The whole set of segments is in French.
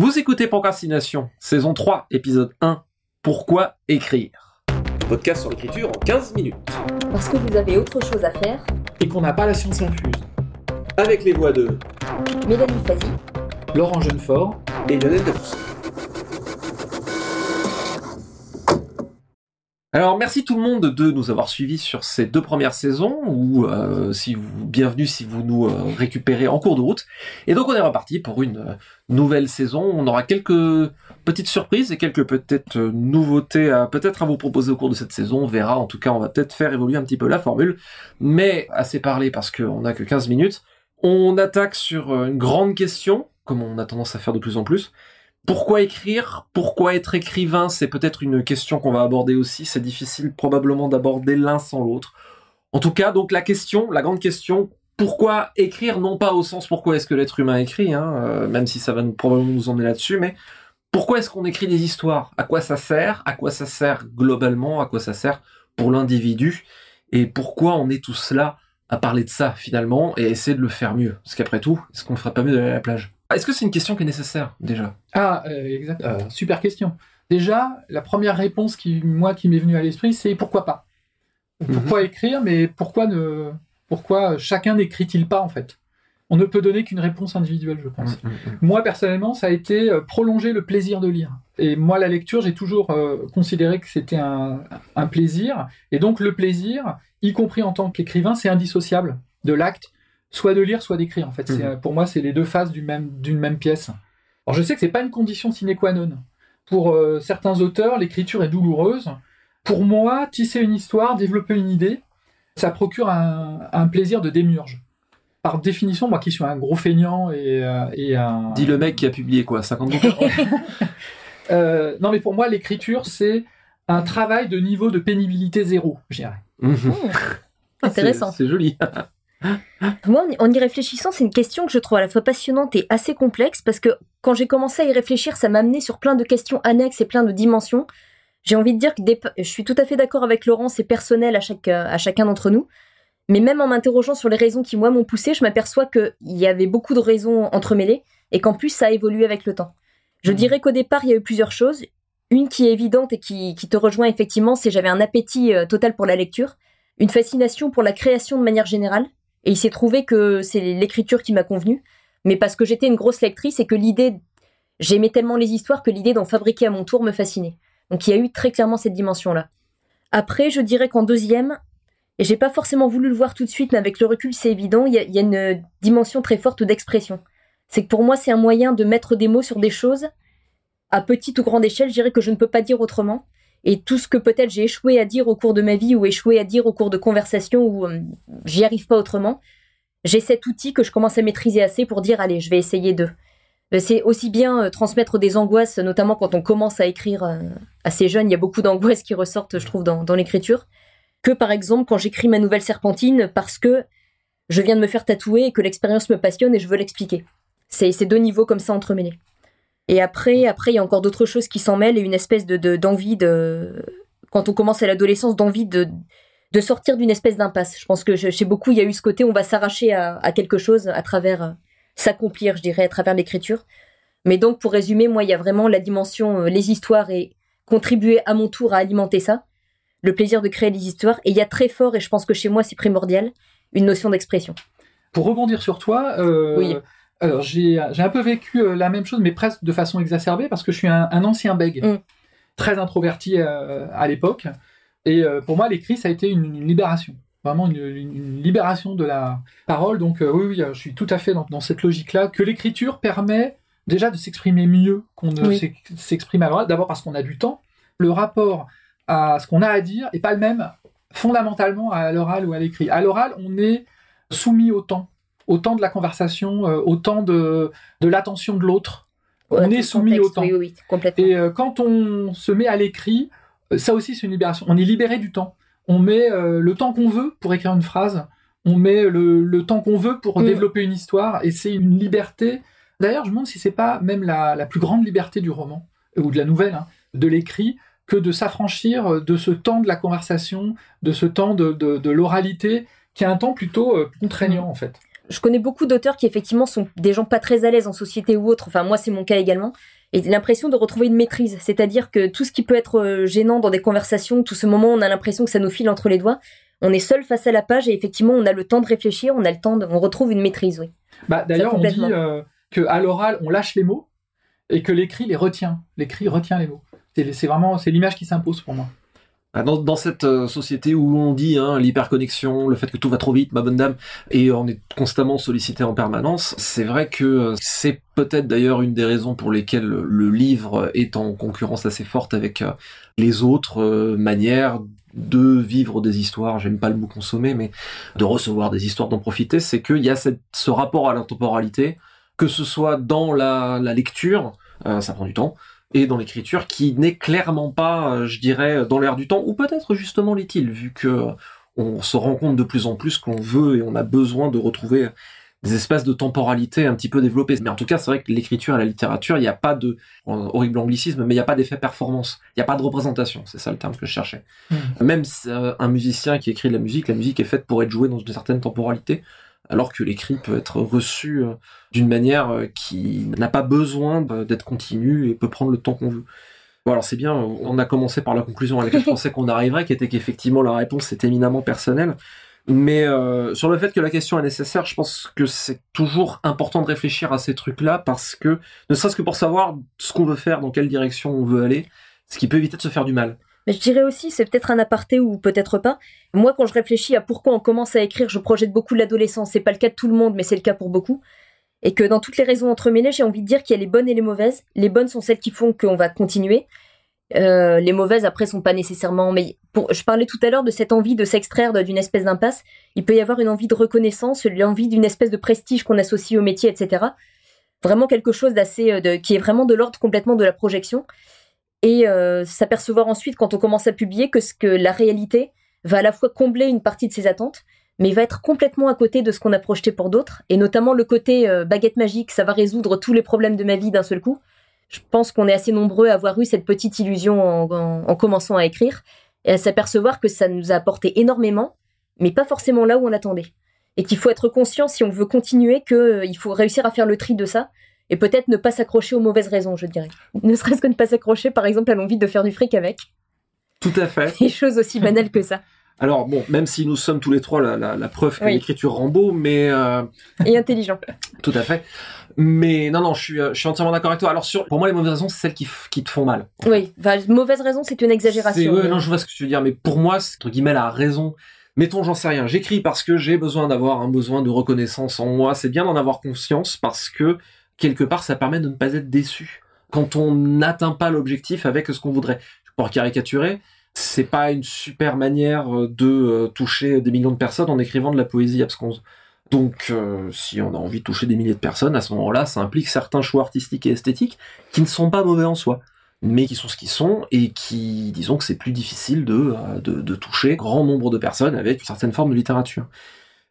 Vous écoutez Procrastination, saison 3, épisode 1. Pourquoi écrire? Podcast sur l'écriture en 15 minutes. Parce que vous avez autre chose à faire. Et qu'on n'a pas la science infuse. Avec les voix de Mélanie Fazi, Laurent Jeunefort et Lionel Debus. Alors merci tout le monde de nous avoir suivis sur ces deux premières saisons ou euh, si bienvenue si vous nous euh, récupérez en cours de route. Et donc on est reparti pour une euh, nouvelle saison. On aura quelques petites surprises et quelques peut-être euh, nouveautés à peut-être à vous proposer au cours de cette saison. On verra. En tout cas, on va peut-être faire évoluer un petit peu la formule. Mais assez parlé parce qu'on n'a que 15 minutes. On attaque sur une grande question, comme on a tendance à faire de plus en plus. Pourquoi écrire? Pourquoi être écrivain? C'est peut-être une question qu'on va aborder aussi. C'est difficile probablement d'aborder l'un sans l'autre. En tout cas, donc la question, la grande question, pourquoi écrire? Non pas au sens pourquoi est-ce que l'être humain écrit, hein, euh, même si ça va probablement nous emmener là-dessus, mais pourquoi est-ce qu'on écrit des histoires? À quoi ça sert? À quoi ça sert globalement? À quoi ça sert pour l'individu? Et pourquoi on est tous là à parler de ça finalement et essayer de le faire mieux? Parce qu'après tout, est-ce qu'on ne ferait pas mieux d'aller à la plage? Est-ce que c'est une question qui est nécessaire déjà? Ah, euh, exact. euh, super question. Déjà, la première réponse qui, moi, qui m'est venue à l'esprit, c'est pourquoi pas? Pourquoi écrire, mais pourquoi ne, pourquoi chacun n'écrit-il pas en fait? On ne peut donner qu'une réponse individuelle, je pense. Mm, mm, mm. Moi, personnellement, ça a été euh, prolonger le plaisir de lire. Et moi, la lecture, j'ai toujours euh, considéré que c'était un, un plaisir. Et donc, le plaisir, y compris en tant qu'écrivain, c'est indissociable de l'acte, soit de lire, soit d'écrire. En fait, Mhm. pour moi, c'est les deux faces d'une même, d'une même pièce. Alors, je sais que c'est pas une condition sine qua non. Pour euh, certains auteurs, l'écriture est douloureuse. Pour moi, tisser une histoire, développer une idée, ça procure un, un plaisir de démiurge. Par définition, moi qui suis un gros feignant et, euh, et un... Dis le mec qui a publié quoi 50 bouquins Euh, non, mais pour moi, l'écriture, c'est un travail de niveau de pénibilité zéro, je dirais. Mhm. intéressant. C'est c'est joli. Moi, en y- réfléchissant, c'est une question que je trouve à la fois passionnante et assez complexe parce que quand j'ai commencé à y réfléchir, ça m'a amené sur plein de questions annexes et plein de dimensions. J'ai envie de dire que des- je suis tout à fait d'accord avec Laurent, c'est personnel à, chaque, à chacun d'entre nous. Mais même en m'interrogeant sur les raisons qui, moi, m'ont poussé, je m'aperçois qu'il y avait beaucoup de raisons entremêlées et qu'en plus, ça a évolué avec le temps. Je Mhm. dirais qu'au départ, il y a eu plusieurs choses. Une qui est évidente et qui, qui te rejoint effectivement, c'est j'avais un appétit euh, total pour la lecture, une fascination pour la création de manière générale. Et il s'est trouvé que c'est l'écriture qui m'a convenu, mais parce que j'étais une grosse lectrice et que l'idée, j'aimais tellement les histoires que l'idée d'en fabriquer à mon tour me fascinait. Donc il y a eu très clairement cette dimension-là. Après, je dirais qu'en deuxième, et j'ai pas forcément voulu le voir tout de suite, mais avec le recul, c'est évident, il y, a- une dimension très forte d'expression. C'est que pour moi, c'est un moyen de mettre des mots sur des choses à petite ou grande échelle, je dirais que je ne peux pas dire autrement. Et tout ce que peut-être j'ai échoué à dire au cours de ma vie ou échoué à dire au cours de conversations où euh, j'y arrive pas autrement, j'ai cet outil que je commence à maîtriser assez pour dire allez, je vais essayer de. Euh, C'est aussi bien euh, transmettre des angoisses, notamment quand on commence à écrire assez jeune, il y a beaucoup d'angoisses qui ressortent, je trouve, dans, dans l'écriture, que par exemple quand j'écris ma nouvelle serpentine parce que je viens de me faire tatouer et que l'expérience me passionne et je veux l'expliquer. C'est ces deux niveaux comme ça entremêlés. Et après, après, il y a encore d'autres choses qui s'en mêlent et une espèce de de- d'envie de, quand on commence à l'adolescence, d'envie de de sortir d'une espèce d'impasse. Je pense que chez beaucoup, il y a eu ce côté, on va s'arracher à, à quelque chose à travers euh, s'accomplir, je dirais, à travers l'écriture. Mais donc, pour résumer, moi, il y a vraiment la dimension, euh, les histoires et contribuer à mon tour à alimenter ça, le plaisir de créer des histoires. Et il y a très fort, et je pense que chez moi, c'est primordial, une notion d'expression. Pour rebondir sur toi, euh, Oui. Alors j'ai un peu vécu euh, la même chose, mais presque de façon exacerbée, parce que je suis un, un ancien bègue, Mm. très introverti euh, à l'époque. Et euh, pour moi, l'écrit, ça a été une, une libération. Vraiment une, libération de la parole. Donc euh, oui, oui, je suis tout à fait dans, dans cette logique-là, que l'écriture permet déjà de s'exprimer mieux qu'on ne Oui. s'exprime à l'oral. D'abord parce qu'on a du temps. Le rapport à ce qu'on a à dire n'est pas le même fondamentalement à l'oral ou à l'écrit. À l'oral, on est soumis au temps, au temps de la conversation, euh, au temps de, de l'attention de l'autre. On est soumis contexte, au temps. Oui, oui, complètement. Et euh, quand on se met à l'écrit, euh, ça aussi c'est une libération. On est libéré du temps. On met le temps qu'on veut pour écrire une phrase. On met le, le temps qu'on veut pour Mm. développer une histoire. Et c'est une liberté. D'ailleurs, je me demande si c'est pas même la, la plus grande liberté du roman ou de la nouvelle, hein, de l'écrit, que de s'affranchir de ce temps de la conversation, de ce temps de, de, de l'oralité, qui est un temps plutôt contraignant en fait. Je connais beaucoup d'auteurs qui effectivement sont des gens pas très à l'aise en société ou autre. Enfin, moi, c'est mon cas également. Et l'impression de retrouver une maîtrise. C'est-à-dire que tout ce qui peut être euh, gênant dans des conversations, tout ce moment, on a l'impression que ça nous file entre les doigts. On est seul face à la page et effectivement, on a le temps de réfléchir, on a le temps de, on retrouve une maîtrise, oui. Bah, d'ailleurs, on dit euh, que à l'oral, on lâche les mots et que l'écrit les retient. L'écrit retient les mots. C'est vraiment, c'est l'image qui s'impose pour moi. Ah, dans, cette euh, société où on dit hein, l'hyperconnexion, le fait que tout va trop vite, ma bonne dame, et on est constamment sollicité en permanence, c'est vrai que euh, c'est peut-être d'ailleurs une des raisons pour lesquelles le livre est en concurrence assez forte avec euh, les autres manières de vivre des histoires, j'aime pas le mot consommer, mais de recevoir des histoires, d'en profiter, c'est qu'il y a ce rapport à la temporalité, que ce soit dans la lecture, ça prend du temps, et dans l'écriture qui n'est clairement pas, euh, je dirais, dans l'air du temps, ou peut-être justement l'est-il, vu que euh, on se rend compte de plus en plus qu'on veut et on a besoin de retrouver des espaces de temporalité un petit peu développés. Mais en tout cas, c'est vrai que l'écriture et la littérature, il n'y a pas de, horrible anglicisme, mais il n'y a pas d'effet performance. Il n'y a pas de représentation. C'est ça le terme que je cherchais. Mmh. Même euh, un musicien qui écrit de la musique, la musique est faite pour être jouée dans une certaine temporalité alors que l'écrit peut être reçu euh, d'une manière euh, qui n'a pas besoin d'être continue et peut prendre le temps qu'on veut. Bon, alors c'est bien, on a commencé par la conclusion à laquelle je pensais qu'on arriverait, qui était qu'effectivement la réponse est éminemment personnelle. Mais euh, sur le fait que la question est nécessaire, je pense que c'est toujours important de réfléchir à ces trucs-là parce que, ne serait-ce que pour savoir ce qu'on veut faire, dans quelle direction on veut aller, ce qui peut éviter de se faire du mal. Je dirais aussi, c'est peut-être un aparté ou peut-être pas. Moi, quand je réfléchis à pourquoi on commence à écrire, je projette beaucoup l'adolescence. C'est pas le cas de tout le monde, mais c'est le cas pour beaucoup. Et que dans toutes les raisons entremêlées, j'ai envie de dire qu'il y a les bonnes et les mauvaises. Les bonnes sont celles qui font qu'on va continuer. Euh, les mauvaises, après, sont pas nécessairement. Mais je parlais tout à l'heure de cette envie de s'extraire d'une espèce d'impasse. Il peut y avoir une envie de reconnaissance, l'envie d'une espèce de prestige qu'on associe au métier, etc. Vraiment quelque chose d'assez, euh, qui est vraiment de l'ordre complètement de la projection et euh, s'apercevoir ensuite quand on commence à publier que la réalité va à la fois combler une partie de ses attentes, mais va être complètement à côté de ce qu'on a projeté pour d'autres, et notamment le côté euh, baguette magique, ça va résoudre tous les problèmes de ma vie d'un seul coup. Je pense qu'on est assez nombreux à avoir eu cette petite illusion en, commençant à écrire, et à s'apercevoir que ça nous a apporté énormément, mais pas forcément là où on attendait. Et qu'il faut être conscient, si on veut continuer, qu'il euh, faut réussir à faire le tri de ça, et peut-être ne pas s'accrocher aux mauvaises raisons, je dirais. Ne serait-ce que ne pas s'accrocher, par exemple, à l'envie de faire du fric avec. Tout à fait. Des choses aussi banales que ça. Alors bon, même si nous sommes tous les trois la, preuve que l'écriture rend beau, mais euh... et intelligent. Tout à fait. Mais non, non, je suis, euh, je suis entièrement d'accord avec toi. Alors sur, pour moi, les mauvaises raisons, c'est celles qui, qui te font mal. Oui, enfin, mauvaise raison, c'est une exagération. Ouais, non, je vois ce que tu veux dire, mais pour moi, c'est entre guillemets la raison. Mettons, j'en sais rien. J'écris parce que j'ai besoin d'avoir un besoin de reconnaissance en moi. C'est bien d'en avoir conscience parce que quelque part, ça permet de ne pas être déçu quand on n'atteint pas l'objectif avec ce qu'on voudrait. Pour caricaturer, c'est pas une super manière euh, de euh, toucher des millions de personnes en écrivant de la poésie absconse. Donc, euh, si on a envie de toucher des milliers de personnes, à ce moment-là, ça implique certains choix artistiques et esthétiques qui ne sont pas mauvais en soi, mais qui sont ce qu'ils sont et qui, disons que c'est plus difficile de, de, de toucher grand nombre de personnes avec une certaine forme de littérature.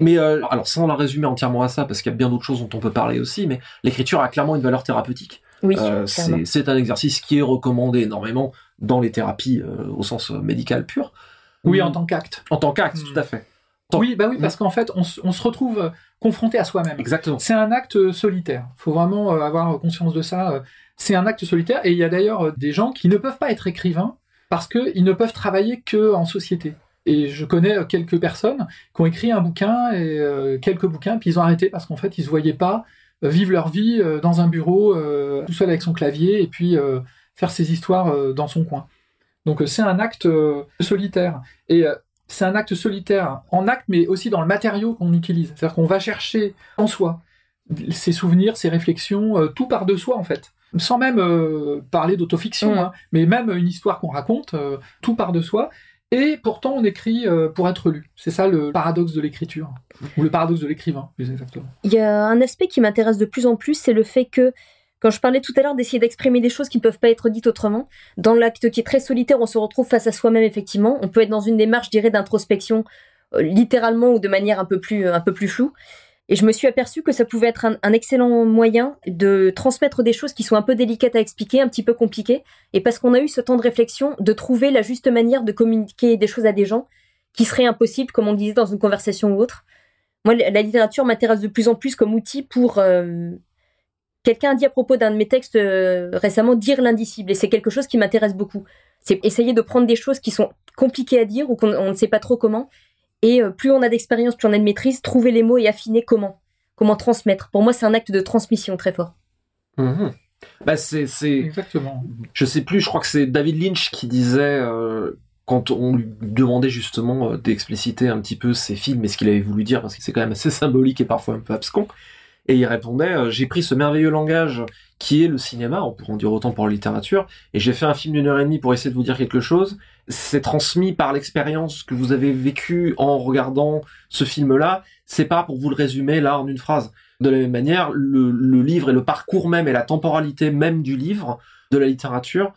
Mais euh, alors sans la résumer entièrement à ça, parce qu'il y a bien d'autres choses dont on peut parler aussi, mais l'écriture a clairement une valeur thérapeutique. Oui, euh, c'est un exercice qui est recommandé énormément dans les thérapies euh, au sens médical pur. Oui, en tant qu'acte. En tant qu'acte, tout à fait. Oui, bah oui, parce qu'en fait, on, se retrouve confronté à soi-même. Exactement. C'est un acte solitaire. Il faut vraiment avoir conscience de ça. C'est un acte solitaire, et il y a d'ailleurs des gens qui ne peuvent pas être écrivains parce qu'ils ne peuvent travailler que en société. Et je connais euh, quelques personnes qui ont écrit un bouquin et euh, quelques bouquins, puis ils ont arrêté parce qu'en fait, ils se voyaient pas euh, vivre leur vie dans un bureau, tout seul avec son clavier, et puis faire ses histoires dans son coin. Donc c'est un acte solitaire. Et c'est un acte solitaire en acte, mais aussi dans le matériau qu'on utilise. C'est-à-dire qu'on va chercher en soi ses souvenirs, ses réflexions, tout par de soi en fait. Sans même parler d'autofiction, mmh. hein, mais même une histoire qu'on raconte, tout par de soi. Et pourtant, on écrit euh, pour être lu. C'est ça le paradoxe de l'écriture, ou le paradoxe de l'écrivain, plus exactement. Il y a un aspect qui m'intéresse de plus en plus, c'est le fait que, quand je parlais tout à l'heure d'essayer d'exprimer des choses qui ne peuvent pas être dites autrement, dans l'acte qui est très solitaire, on se retrouve face à soi-même, effectivement. On peut être dans une démarche, je dirais, d'introspection, euh, littéralement ou de manière un peu plus, un peu plus floue. Et je me suis aperçu que ça pouvait être un, excellent moyen de transmettre des choses qui sont un peu délicates à expliquer, un petit peu compliquées. Et parce qu'on a eu ce temps de réflexion, de trouver la juste manière de communiquer des choses à des gens qui seraient impossibles, comme on disait dans une conversation ou autre. Moi, la littérature m'intéresse de plus en plus comme outil pour... Euh, quelqu'un a dit à propos d'un de mes textes euh, récemment, dire l'indicible, et c'est quelque chose qui m'intéresse beaucoup. C'est essayer de prendre des choses qui sont compliquées à dire ou qu'on ne sait pas trop comment, et euh, plus on a d'expérience, plus on a de maîtrise, trouver les mots et affiner comment, comment transmettre. Pour moi, c'est un acte de transmission très fort. Mmh. Bah c'est, Exactement. Je sais plus, je crois que c'est David Lynch qui disait, quand on lui demandait justement euh, d'expliciter un petit peu ses films et ce qu'il avait voulu dire, parce que c'est quand même assez symbolique et parfois un peu abscon, et il répondait euh, J'ai pris ce merveilleux langage qui est le cinéma, on pourrait en dire autant pour la littérature, et j'ai fait un film d'une heure et demie pour essayer de vous dire quelque chose. C'est transmis par l'expérience que vous avez vécue en regardant ce film-là. C'est pas pour vous le résumer là en une phrase. De la même manière, le, le livre et le parcours même et la temporalité même du livre, de la littérature,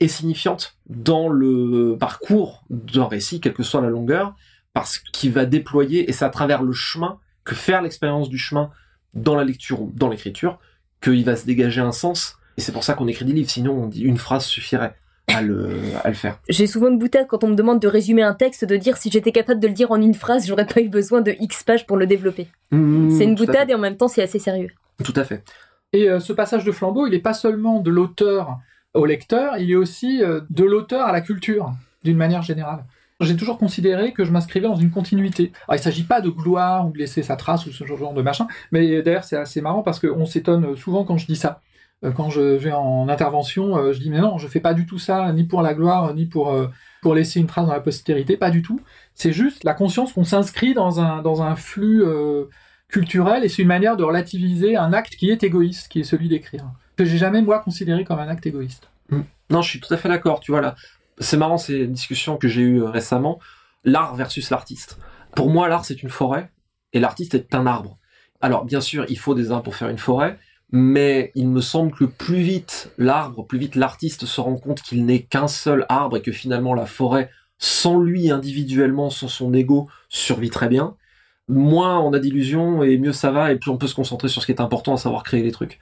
est signifiante dans le parcours d'un récit, quelle que soit la longueur, parce qu'il va déployer, et c'est à travers le chemin, que faire l'expérience du chemin dans la lecture ou dans l'écriture, qu'il va se dégager un sens. Et c'est pour ça qu'on écrit des livres, sinon on dit une phrase suffirait. À le, à le, faire. J'ai souvent une boutade quand on me demande de résumer un texte, de dire si j'étais capable de le dire en une phrase, j'aurais pas eu besoin de X pages pour le développer. Mmh, c'est une boutade et en même temps c'est assez sérieux. Tout à fait. Et euh, ce passage de flambeau, il n'est pas seulement de l'auteur au lecteur, il est aussi euh, de l'auteur à la culture, d'une manière générale. J'ai toujours considéré que je m'inscrivais dans une continuité. Il ne s'agit pas de gloire ou de laisser sa trace ou ce genre de machin, mais d'ailleurs c'est assez marrant parce qu'on s'étonne souvent quand je dis ça. Euh, quand je vais en intervention, euh, je dis mais non, je fais pas du tout ça, ni pour la gloire, ni pour, pour laisser une trace dans la postérité, pas du tout. C'est juste la conscience qu'on s'inscrit dans un, dans un flux culturel et c'est une manière de relativiser un acte qui est égoïste, qui est celui d'écrire que j'ai jamais moi considéré comme un acte égoïste. Hmm. Non, je suis tout à fait d'accord. Tu vois là, c'est marrant ces discussions que j'ai eues euh, récemment. L'art versus l'artiste. Pour moi, l'art c'est une forêt et l'artiste est un arbre. Alors bien sûr, il faut des arbres pour faire une forêt, mais il me semble que plus vite l'arbre, plus vite l'artiste se rend compte qu'il n'est qu'un seul arbre et que finalement la forêt, sans lui individuellement, sans son ego, survit très bien. Moins on a d'illusions et mieux ça va et plus on peut se concentrer sur ce qui est important, à savoir créer les trucs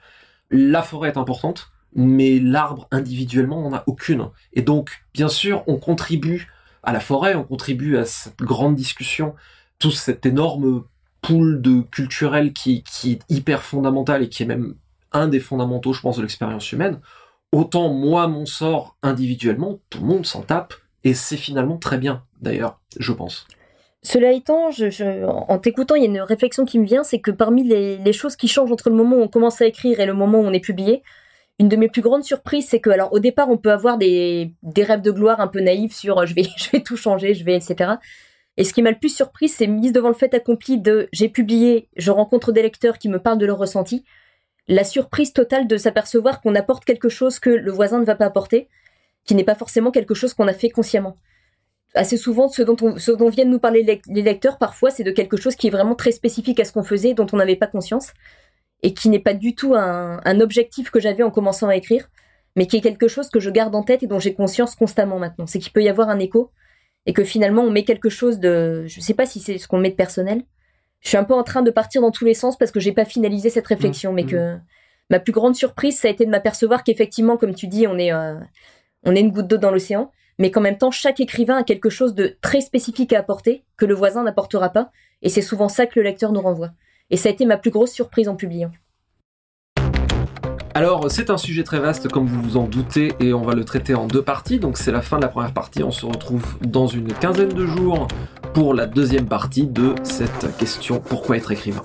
la forêt est importante, mais l'arbre individuellement n'en a aucune. Et donc, bien sûr, on contribue à la forêt, on contribue à cette grande discussion, tout cet énorme pool de culturel qui, qui est hyper fondamental et qui est même un des fondamentaux, je pense, de l'expérience humaine. Autant moi, mon sort individuellement, tout le monde s'en tape, et c'est finalement très bien, d'ailleurs, je pense. Cela étant, en t'écoutant, il y a une réflexion qui me vient, c'est que parmi les, choses qui changent entre le moment où on commence à écrire et le moment où on est publié, une de mes plus grandes surprises, c'est que, alors, au départ, on peut avoir des, rêves de gloire un peu naïfs sur je vais, je vais tout changer, je vais, etc. Et ce qui m'a le plus surpris, c'est mise devant le fait accompli de j'ai publié, je rencontre des lecteurs qui me parlent de leur ressenti. La surprise totale de s'apercevoir qu'on apporte quelque chose que le voisin ne va pas apporter, qui n'est pas forcément quelque chose qu'on a fait consciemment assez souvent, ce dont, ce dont viennent nous parler les lecteurs, parfois, c'est de quelque chose qui est vraiment très spécifique à ce qu'on faisait, dont on n'avait pas conscience, et qui n'est pas du tout un, objectif que j'avais en commençant à écrire, mais qui est quelque chose que je garde en tête et dont j'ai conscience constamment maintenant. C'est qu'il peut y avoir un écho, et que finalement, on met quelque chose de... Je ne sais pas si c'est ce qu'on met de personnel. Je suis un peu en train de partir dans tous les sens parce que j'ai pas finalisé cette réflexion, mmh, mais mmh. que ma plus grande surprise, ça a été de m'apercevoir qu'effectivement, comme tu dis, on est, euh, on est une goutte d'eau dans l'océan mais qu'en même temps, chaque écrivain a quelque chose de très spécifique à apporter, que le voisin n'apportera pas, et c'est souvent ça que le lecteur nous renvoie. Et ça a été ma plus grosse surprise en publiant. Alors, c'est un sujet très vaste, comme vous vous en doutez, et on va le traiter en deux parties. Donc, c'est la fin de la première partie. On se retrouve dans une quinzaine de jours pour la deuxième partie de cette question Pourquoi être écrivain?